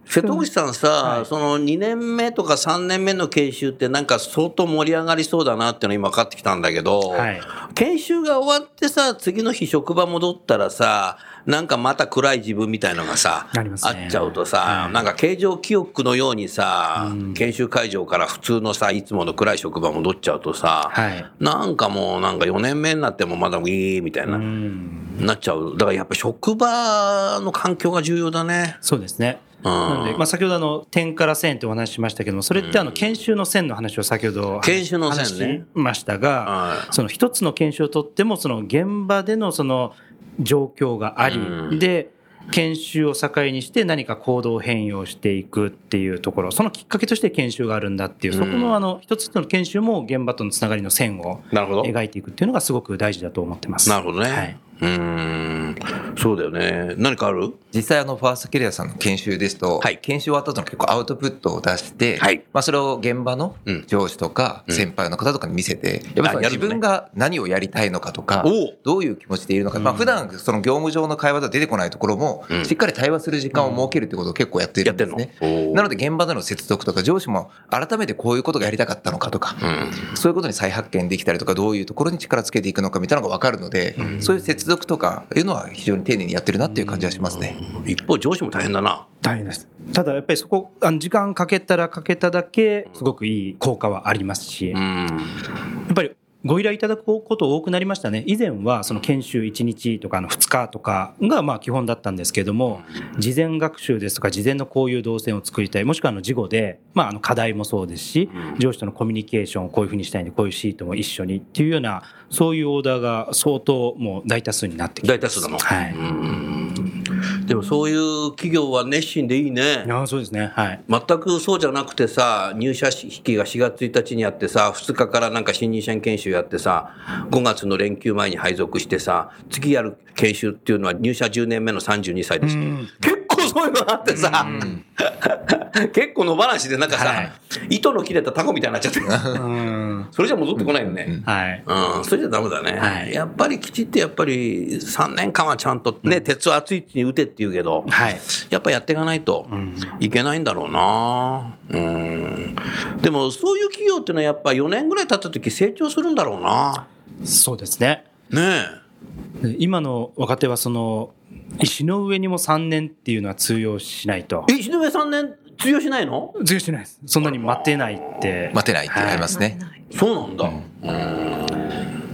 瀬戸口さんさ、はいその2年目とか3年目の研修ってなんか相当盛り上がりそうだなっていうの今分かってきたんだけど、はい研修が終わってさ、次の日職場戻ったらさ、なんかまた暗い自分みたいのがさ、ね。っちゃうとさ、はいなんか形状記憶のようにさ、研修会場から普通のさ、いつもの暗い職場戻っちゃうとさ、はい。なんかもうなんか4年目になってもまだウィーみたいな、うん。なっちゃう。だからやっぱ職場の環境が重要だね。そうですね。なので、まあ、先ほどあの点から線ってお話ししましたけどもそれってあの研修の線の話を先ほど研修の線ね。話しましたがはい。その一つの研修をとってもその現場でのその状況がありうんで研修を境にして何か行動変容していくっていうところそのきっかけとして研修があるんだっていうそこのあの一つの研修も現場とのつながりの線を。描いていくっていうのがすごく大事だと思ってます。なるほどね。はい、うーん。そうだよね。何かある？実際あのファーストキャリアさんの研修ですと、はい。研修終わった後の結構アウトプットを出して、はい。まあそれを現場のうん。上司とかうん。先輩の方とかに見せて、やっぱりそのあやるのね。自分が何をやりたいのかとか、おう。どういう気持ちでいるのか、まあ普段その業務上の会話では出てこないところもうん、しっかり対話する時間を設けるってことを結構やってるんですね。なので現場での接続とか上司も改めてこういうことがやりたかったのかとか、うん。そういうことに再発見できたりとか、どういうところに力つけていくのかみたいなのが分かるので、そういう接続とかいうのは非常に丁寧にやってるなっていう感じはしますね。一方、上司も大変だな。大変ですただやっぱりそこあの時間かけたらかけただけすごくいい効果はありますし、やうん。っぱりご依頼いただくこと多くなりましたね以前はその研修1日とかあの2日とかがまあ基本だったんですけれども事前学習ですとか事前のこういう動線を作りたいもしくはあの事後でまああの課題もそうですし上司とのコミュニケーションをこういうふうにしたいんでこういうシートも一緒にっていうようなそういうオーダーが相当もう大多数になってきて大多数なの。はいうん。でもそういう企業は熱心でいいね。ああそうですねはい全くそうじゃなくてさ、入社式が4月1日にやってさ、2日からなんか新入社員研修やってさ、5月の連休前に配属してさ、次やる研修っていうのは入社10年目の32歳です。結構そういうのがあってさ、結構野放しでなんかさ、はい。糸の切れたタコみたいになっちゃって、うん。それじゃ戻ってこないよね。はい。うん、それじゃダメだね、はい。やっぱりきちっとやっぱり3年間はちゃんとね、鉄を熱いうちに打てって言うけど、はい。やっぱやっていかないといけないんだろうな。うん。でもそういう企業っていうのはやっぱ4年ぐらい経った時成長するんだろうな。そうですね。ねで今の若手はその石の上にも3年っていうのは通用しないとえ。え、石上3年？通用しないの？通用しないですそんなに待てないって待てないってありますね。そうなんだ。うん。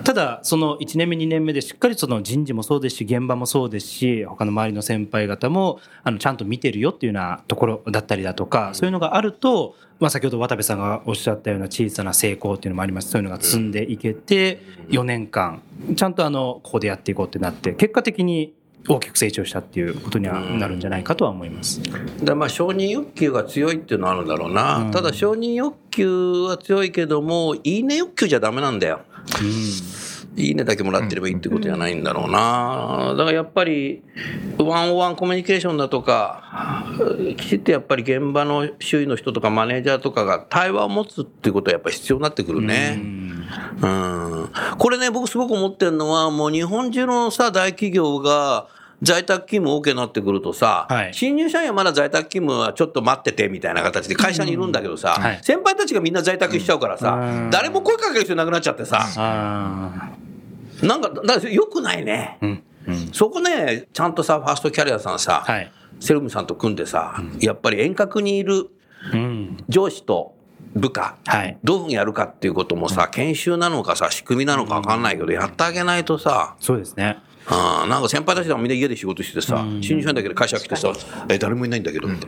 ただその1年目2年目でしっかりその人事もそうですし現場もそうですし他の周りの先輩方もあのちゃんと見てるよっていうようなところだったりだとかそういうのがあると、まあ、先ほど渡部さんがおっしゃったような小さな成功っていうのもありますそういうのが積んでいけて4年間ちゃんとあのここでやっていこうってなって結果的に大きく成長したっていうことにはなるんじゃないかとは思います。だまあ承認欲求が強いっていうのはあるんだろうな、うんただ承認欲求は強いけどもいいね欲求じゃダメなんだよいいねだけもらってればいいってことじゃないんだろうな。だからやっぱり、ワンオンワンコミュニケーションだとか、きちっとやっぱり現場の周囲の人とかマネージャーとかが対話を持つっていうことはやっぱり必要になってくるね。うん。これね、僕すごく思ってるのは、もう日本中のさ、大企業が、在宅勤務 OK になってくるとさ、はい。新入社員はまだ在宅勤務はちょっと待っててみたいな形で会社にいるんだけどさ、はい。先輩たちがみんな在宅しちゃうからさ、うん。誰も声かける人いなくなっちゃってさ、あなんか、だから良くないね。ーうん。うん。そこね、ちゃんとさ、ファーストキャリアさんさ、はい。セルムさんと組んでさ、やっぱり遠隔にいるうん。上司と部下、はい。どういうふうにやるかっていうこともさ、研修なのかさ、仕組みなのか分かんないけど、やってあげないとさ、そうですねあーなんか先輩たちでもみんな家で仕事してさ、新入社員だけで会社来てさ、え、誰もいないんだけどって。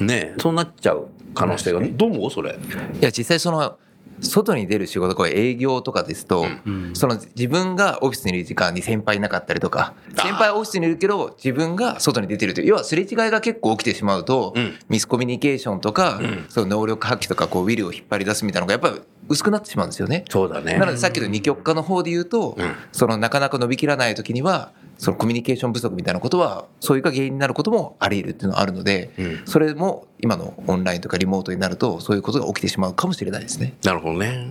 ねえそうなっちゃう可能性が、どう思う？それ。いや実際その外に出る仕事これ営業とかですと、その自分がオフィスにいる時間に先輩いなかったりとか先輩はオフィスにいるけど自分が外に出てるという要はすれ違いが結構起きてしまうと、うん。ミスコミュニケーションとか、その能力発揮とかこうウィルを引っ張り出すみたいなのがやっぱり薄くなってしまうんですよね。そうだね。なのでさっきの二極化の方で言うと、うん。そのなかなか伸びきらない時にはそのコミュニケーション不足みたいなことはそういうが原因になることもあり得るっていうのはあるので、うんそれも今のオンラインとかリモートになるとそういうことが起きてしまうかもしれないですね。なるほどね。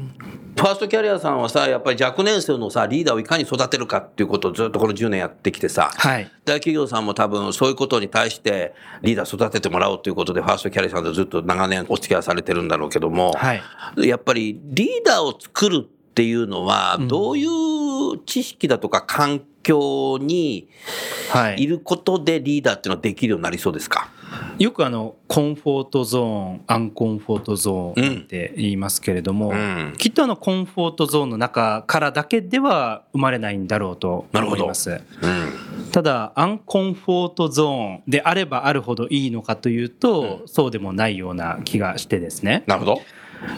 ファーストキャリアさんはさ、やっぱり若年層のさ、リーダーをいかに育てるかっていうことをずっとこの10年やってきてさ、はい。大企業さんも多分そういうことに対してリーダー育ててもらおうということで、ファーストキャリアさんとずっと長年お付き合いされてるんだろうけども、はい。やっぱりリーダーを作るっていうのは、うんどういう知識だとか環境にはいい。ることでリーダーっていうのはできるようになりそうですか、よくあの、コンフォートゾーン、アンコンフォートゾーンって言いますけれども、うんきっとあの、コンフォートゾーンの中からだけでは生まれないんだろうと思います。うんただ、アンコンフォートゾーンであればあるほどいいのかというと、そうでもないような気がしてですね。なるほど。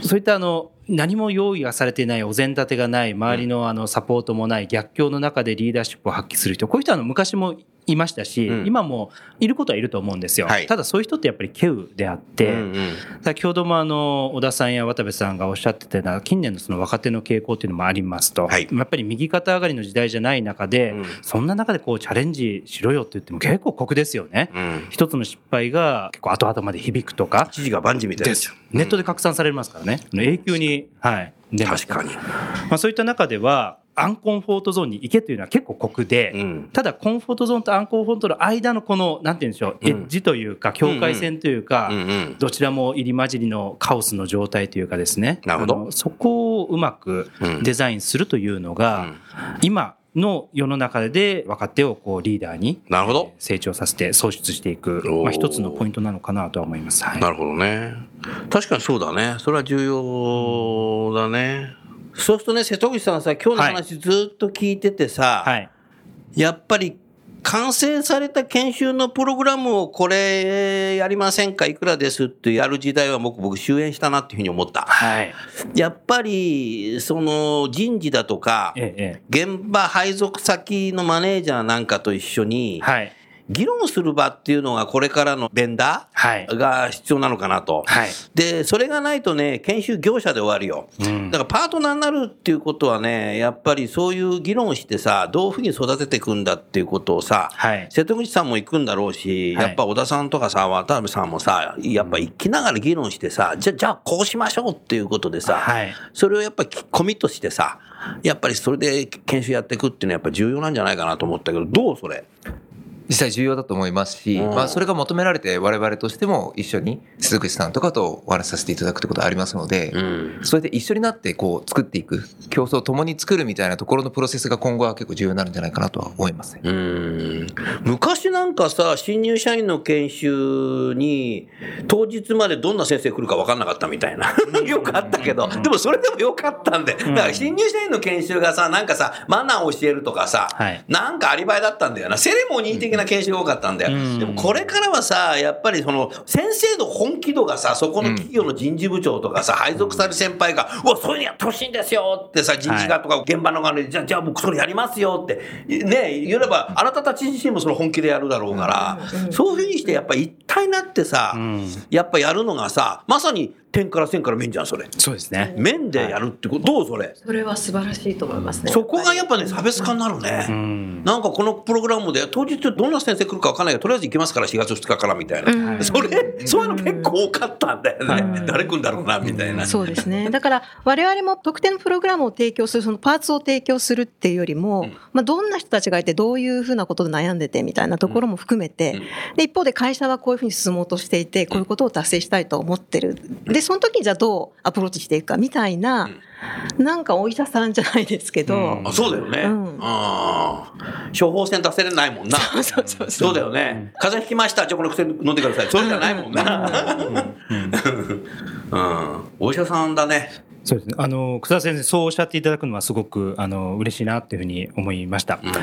そういったあの何も用意がされてないお膳立てがない周りのあのサポートもない逆境の中でリーダーシップを発揮する人。こういう人はあの昔もいましたし、うん。今もいることはいると思うんですよ、はい。ただそういう人ってやっぱり稀有であって、うんうん。先ほどもあの小田さんや渡部さんがおっしゃってたような近年のその若手の傾向っていうのもありますと、はい。やっぱり右肩上がりの時代じゃない中で、うん。そんな中でこうチャレンジしろよって言っても結構酷ですよね。うん。一つの失敗が結構後々まで響くとか、知事が万事みたいなやつ。ネットで拡散されますからね、永久に、はい、確かに。まあ、そういった中では、アンコンフォートゾーンに行けというのは結構酷で、うんただ、コンフォートゾーンとアンコンフォートの間のこの、なんて言うんでしょう、うんエッジというか、境界線というか、どちらも入り混じりのカオスの状態というかですね、なるほどそこをうまくうんデザインするというのが、今の世の中で若手をこうリーダーに。成長させて創出していく、まあ、一つのポイントなのかなとは思います。はいなるほどね。確かにそうだね。それは重要だね。そうするとね、瀬戸口さんさ、今日の話ずっと聞いててさ、はい。やっぱり完成された研修のプログラムをこれやりませんか？いくらですってやる時代は僕、僕終焉したなっていうふうに思った。はい。やっぱり、その人事だとか、えええ現場配属先のマネージャーなんかと一緒にえ、はい議論する場っていうのがこれからのベンダはい。ーが必要なのかなと。はい。で、それがないとね、研修業者で終わるよ。うん。だからパートナーになるっていうことはね、やっぱりそういう議論をしてさ、どういうふうに育てていくんだっていうことをさ、はい。瀬戸口さんも行くんだろうし、はい。やっぱ小田さんとかさ、渡辺さんもさ、やっぱ行きながら議論してさ、じゃ、じゃあこうしましょうっていうことでさ、はい。それをやっぱりコミットしてさ、やっぱりそれで研修やっていくっていうのはやっぱ重要なんじゃないかなと思ったけど、どうそれ？実際重要だと思いますし、うんまあ、それが求められて我々としても一緒に鈴口さんとかとお話しさせていただくってことはありますので、うん。それで一緒になってこう作っていく競争を共に作るみたいなところのプロセスが今後は結構重要になるんじゃないかなとは思いますね。うん昔なんかさ、新入社員の研修に、当日までどんな先生来るか分かんなかったみたいな。よくあったけど、でもそれでもよかったんで。だから新入社員の研修がさ、なんかさ、マナーを教えるとかさ、はいなんかアリバイだったんだよな。セレモニー的な研修が多かったんだよ。うん。でもこれからはさ、やっぱりその、先生の本気度がさ、そこの企業の人事部長とかさ、配属される先輩が、うわ、そういうのやってほしいんですよってさ、人事課とか現場の側で、じゃあ、じゃあ僕それやりますよって、ね、言えれば、あなたたち自身もその本気でやるだろうから、そういうふうにしてやっぱ一体になってさ、ん。やっぱやるのがさ、まさに点から線から面じゃん、それ。そうですね。面でやるってこと、どうそれ？それは素晴らしいと思いますね。そこがやっぱね、差別化になるね。うん。なんかこのプログラムで当日どんな先生来るか分かんないけどとりあえず行きますから4月2日からみたいな、うん。それそういうの結構多かったんだよね、うん誰来るんだろうなみたいな、そうですね。だから我々も特定のプログラムを提供する、そのパーツを提供するっていうよりも、うん。まあどんな人たちがいてどういうふうなことで悩んでてみたいなところも含めて、うん。で一方で会社はこういうふうに進もうとしていて、こういうことを達成したいと思ってる。で、その時にじゃあどうアプローチしていくかみたいな、なんかお医者さんじゃないですけど、うん。あそうだよね、うん。あー処方箋出せれないもんな。そうそうそうそう。だよね。風邪ひきましたじゃあこの薬飲んでくださいそれじゃないもんな。うん。お医者さんだね。そうですね。あの、草田先生、そうおっしゃっていただくのはすごく、あの、嬉しいなっていうふうに思いました。うん。や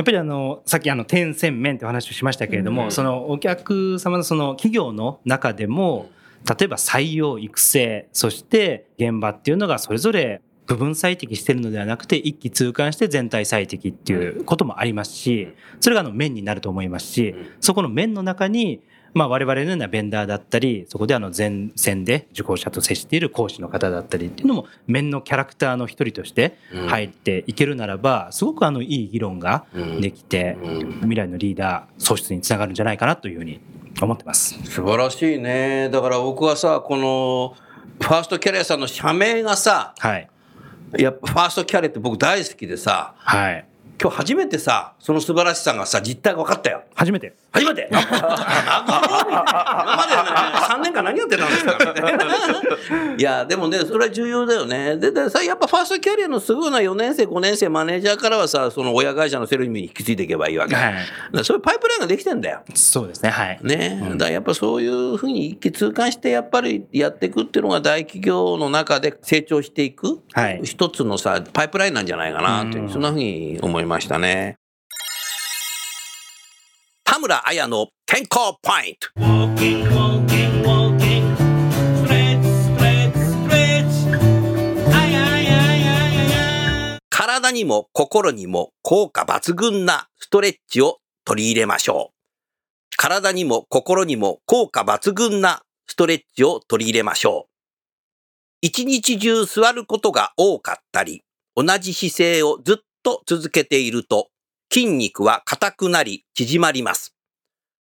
っぱりあの、さっきあの、点線面ってお話をしましたけれども、うん。そのお客様のその企業の中でも、例えば採用、育成、そして現場っていうのがそれぞれ部分最適してるのではなくて、一気通貫して全体最適っていうこともありますし、それがあの面になると思いますし、そこの面の中に、まあ、我々のようなベンダーだったりそこであの前線で受講者と接している講師の方だったりっていうのも面のキャラクターの一人として入っていけるならばすごくあのいい議論ができて未来のリーダー創出につながるんじゃないかなというふうに思ってます。素晴らしいね。だから僕はさこのファーストキャリアさんの社名がさはい。やっぱファーストキャリアって僕大好きでさはい今日初めてさその素晴らしさがさ実態が分かったよ。初めて。初めて？今までね、3年間何やってたんですか？いや、でもね、それは重要だよね。で、でさ、やっぱファーストキャリアのすごいな4年生、5年生、マネージャーからはさ、その親会社のセルフに引き継いでいけばいいわけ。はい。そういうパイプラインができてんだよ。そうですねはい。ね、だからやっぱそういうふうに一気通貫してやっぱりやっていくっていうのが大企業の中で成長していく、はい。一つのさパイプラインなんじゃないかなっていう、そんなふうに思いましたね。田村彩の健康ポイント。体にも心にも効果抜群なストレッチを取り入れましょう。体にも心にも効果抜群なストレッチを取り入れましょう。一日中座ることが多かったり、同じ姿勢をずっと続けていると、筋肉は硬くなり縮まります。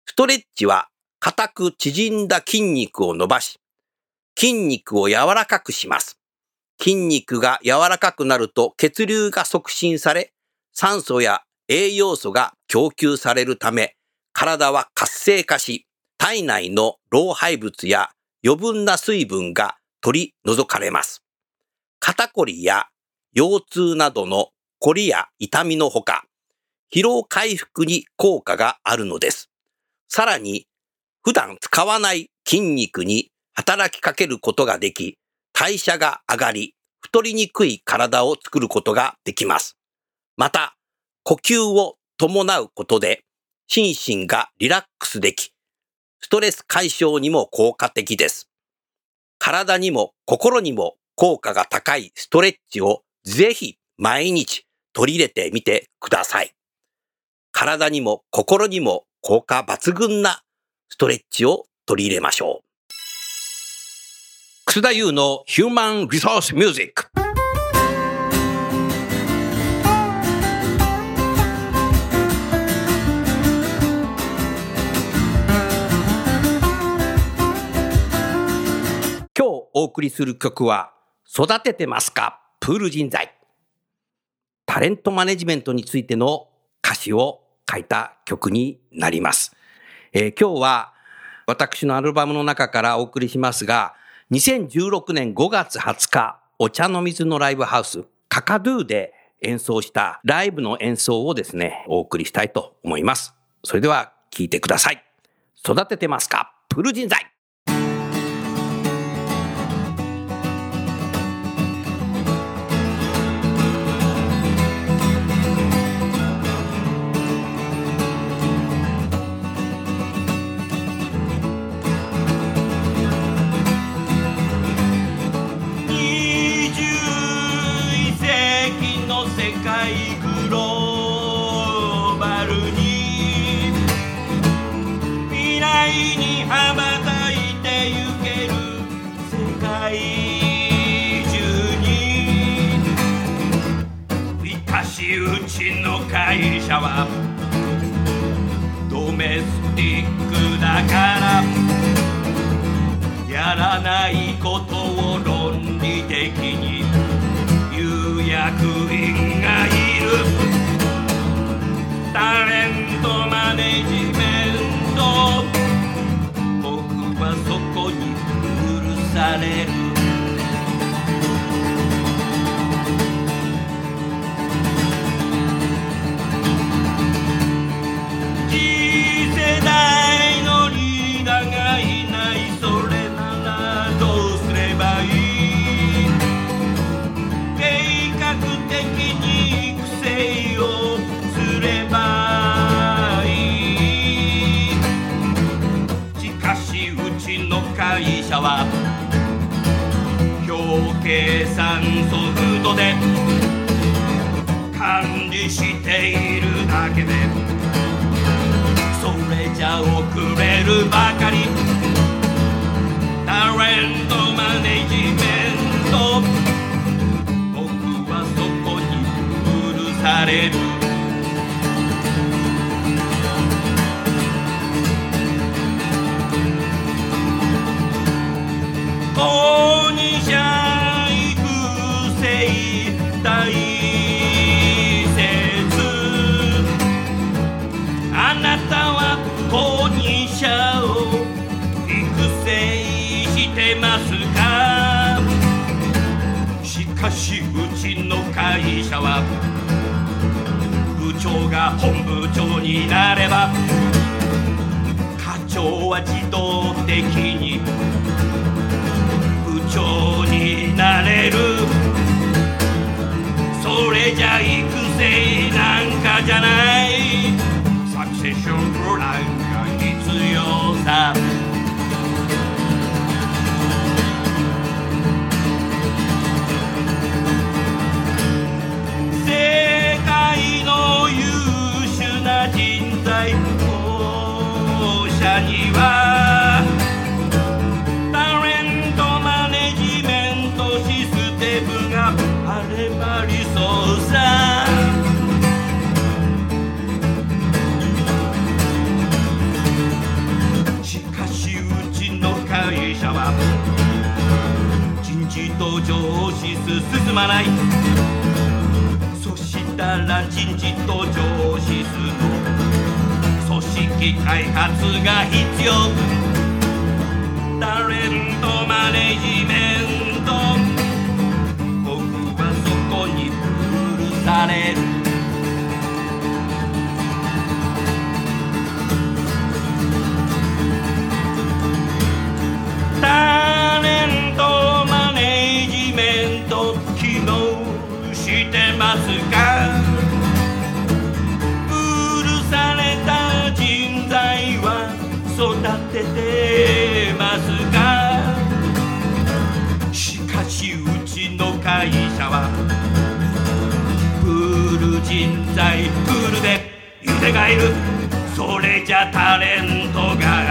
ストレッチは硬く縮んだ筋肉を伸ばし、筋肉を柔らかくします。筋肉が柔らかくなると血流が促進され、酸素や栄養素が供給されるため、体は活性化し、体内の老廃物や余分な水分が取り除かれます。肩こりや腰痛などのこりや痛みのほか、疲労回復に効果があるのです。さらに、普段使わない筋肉に働きかけることができ、代謝が上がり、太りにくい体を作ることができます。また、呼吸を伴うことで、心身がリラックスでき、ストレス解消にも効果的です。体にも心にも効果が高いストレッチをぜひ毎日取り入れてみてください。体にも心にも効果抜群なストレッチを取り入れましょう。楠田優のヒューマンリソースミュージック。今日お送りする曲は、育ててますか？プール人材。タレントマネジメントについての歌詞を書いた曲になります。えー今日は私のアルバムの中からお送りしますが、2016年5月20日、お茶の水のライブハウス、カカドゥで演奏したライブの演奏をですね、お送りしたいと思います。それでは聴いてください。育ててますか？プル人材。会社は。ドメスティックだから。やらないことを論理的に。言う役員がいる。タレントマネージャー計算ソフトで管理しているだけでそれ茶をくれるばかり。タレントマネジメント僕はそこに許される。は部長が本部長になれば課長は自動的に部長になれる。それじゃ育成なんかじゃない。サクセッションプランが必要さ。上司進まない。そしたら人事と上司の組織開発が必要。タレントマネジメント。僕はそこに許される。はプール人材プールでゆでがいる。それじゃタレントが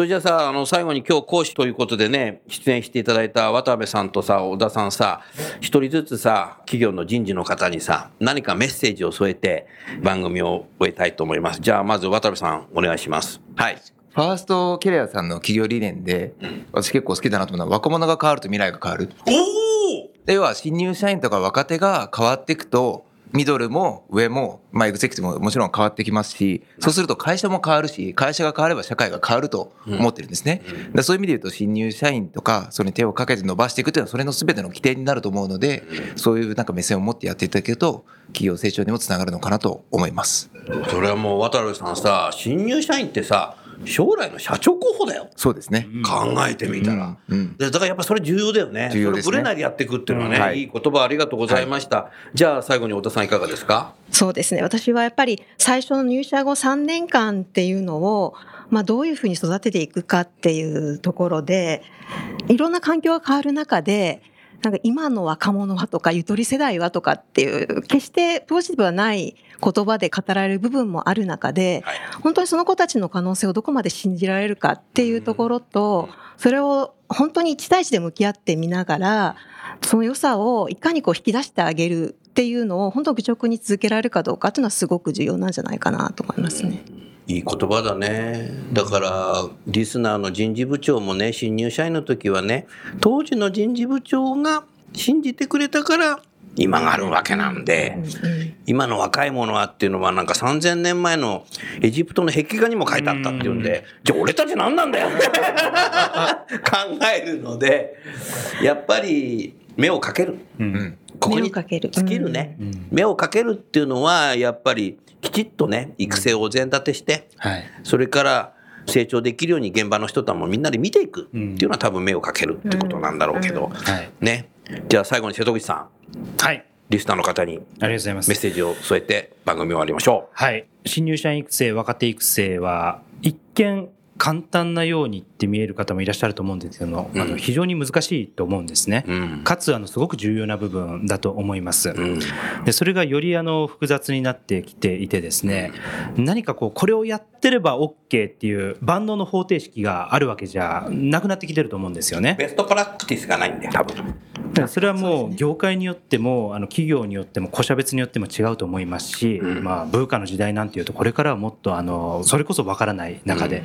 それじゃあさ、あの、最後に今日講師ということでね、出演していただいた渡部さんとさ、小田さんさ、一人ずつさ、企業の人事の方にさ、何かメッセージを添えて番組を終えたいと思います。じゃあ、まず渡部さん、お願いします。はい。ファーストキャリアさんの企業理念で、私結構好きだなと思うのは、若者が変わると未来が変わる。おおで要は新入社員とか若手が変わっていくと、ミドルも上も、まあ、エグゼクティブももちろん変わってきますし、そうすると会社も変わるし、会社が変われば社会が変わると思ってるんですね。でそういう意味で言うと、新入社員とか、それに手をかけて伸ばしていくというのは、それの全ての規定になると思うので、そういうなんか目線を持ってやっていただけると、企業成長にもつながるのかなと思います。それはもう渡部さんさ、新入社員ってさ、将来の社長候補だよ。そうですね。考えてみたら。うんうんでだからやっぱそれ重要だよね。重要ですねぶれないでやっていくっていうのはね、うんはいい、い言葉ありがとうございました。じゃあ最後に太田さんいかがですか？そうですね私はやっぱり最初の入社後3年間っていうのを、まあ、どういうふうに育てていくかっていうところでいろんな環境が変わる中でなんか今の若者はとかゆとり世代はとかっていう決してポジティブはない言葉で語られる部分もある中で、はい本当にその子たちの可能性をどこまで信じられるかっていうところと、それを本当に一対一で向き合ってみながらその良さをいかにこう引き出してあげるっていうのを本当愚直に続けられるかどうかっていうのはすごく重要なんじゃないかなと思いますね。いい言葉だね。だから、リスナーの人事部長もね、新入社員の時はね、当時の人事部長が信じてくれたから、今があるわけなんで、今の若い者はっていうのはなんか3000年前のエジプトの壁画にも書いてあったっていうんで、じゃあ俺たち何なんだよって 考えるので、やっぱり目をかける。うん。ここに目をかける尽きるね、目をかけるっていうのはやっぱりきちっとね育成を前立てして、はい。それから成長できるように現場の人ともみんなで見ていくっていうのは多分目をかけるってことなんだろうけど、はい。ね。じゃあ最後に瀬戸口さん、はい。リスナーの方にありがとうございますメッ。セージを添えて番組終わりましょはい。新入社員育成、若手育成は、一見簡単なようにって見える方もいらっしゃると思うんですけども、うんあの非常に難しいと思うんですね。う。うん。かつ、あの、すごく重要な部分だと思います。うん。で、それがよりあの、複雑になってきていてですね、何かこう、これをやってれば OK っていう万能の方程式があるわけじゃなくなってきてると思うんですよね。ベストプラクティスがないんだよ、多分。それはもう業界によってもあの企業によっても個社別によっても違うと思いますし、うんまあ、文化の時代なんていうとこれからはもっとあのそれこそわからない中で、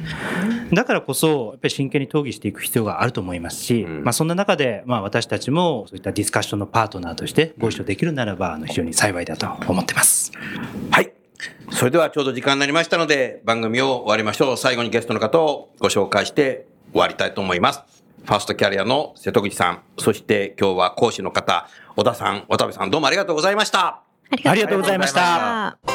だからこそやっぱり真剣に討議していく必要があると思いますし、うんまあ、そんな中で、まあ、私たちもそういったディスカッションのパートナーとしてご一緒できるならばあの非常に幸いだと思ってます。はい。それではちょうど時間になりましたので、番組を終わりましょう。最後にゲストの方をご紹介して終わりたいと思います。ファーストキャリアの瀬戸口さん、そして今日は講師の方、小田さん、渡部さん、どうもありがとうございました。ありがとうございました。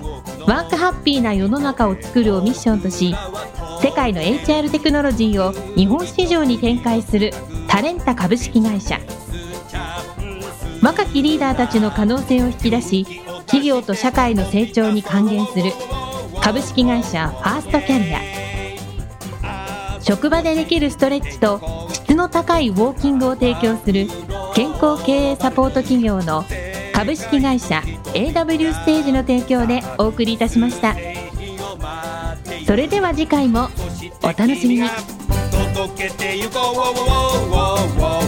ワークハッピーな世の中を作るをミッションとし世界の HR テクノロジーを日本市場に展開するタレンタ株式会社。若きリーダーたちの可能性を引き出し企業と社会の成長に還元する株式会社ファーストキャリア。職場でできるストレッチと質の高いウォーキングを提供する健康経営サポート企業の株式会社 AW ステージの提供でお送りいたしました。それでは次回もお楽しみに届けてゆこう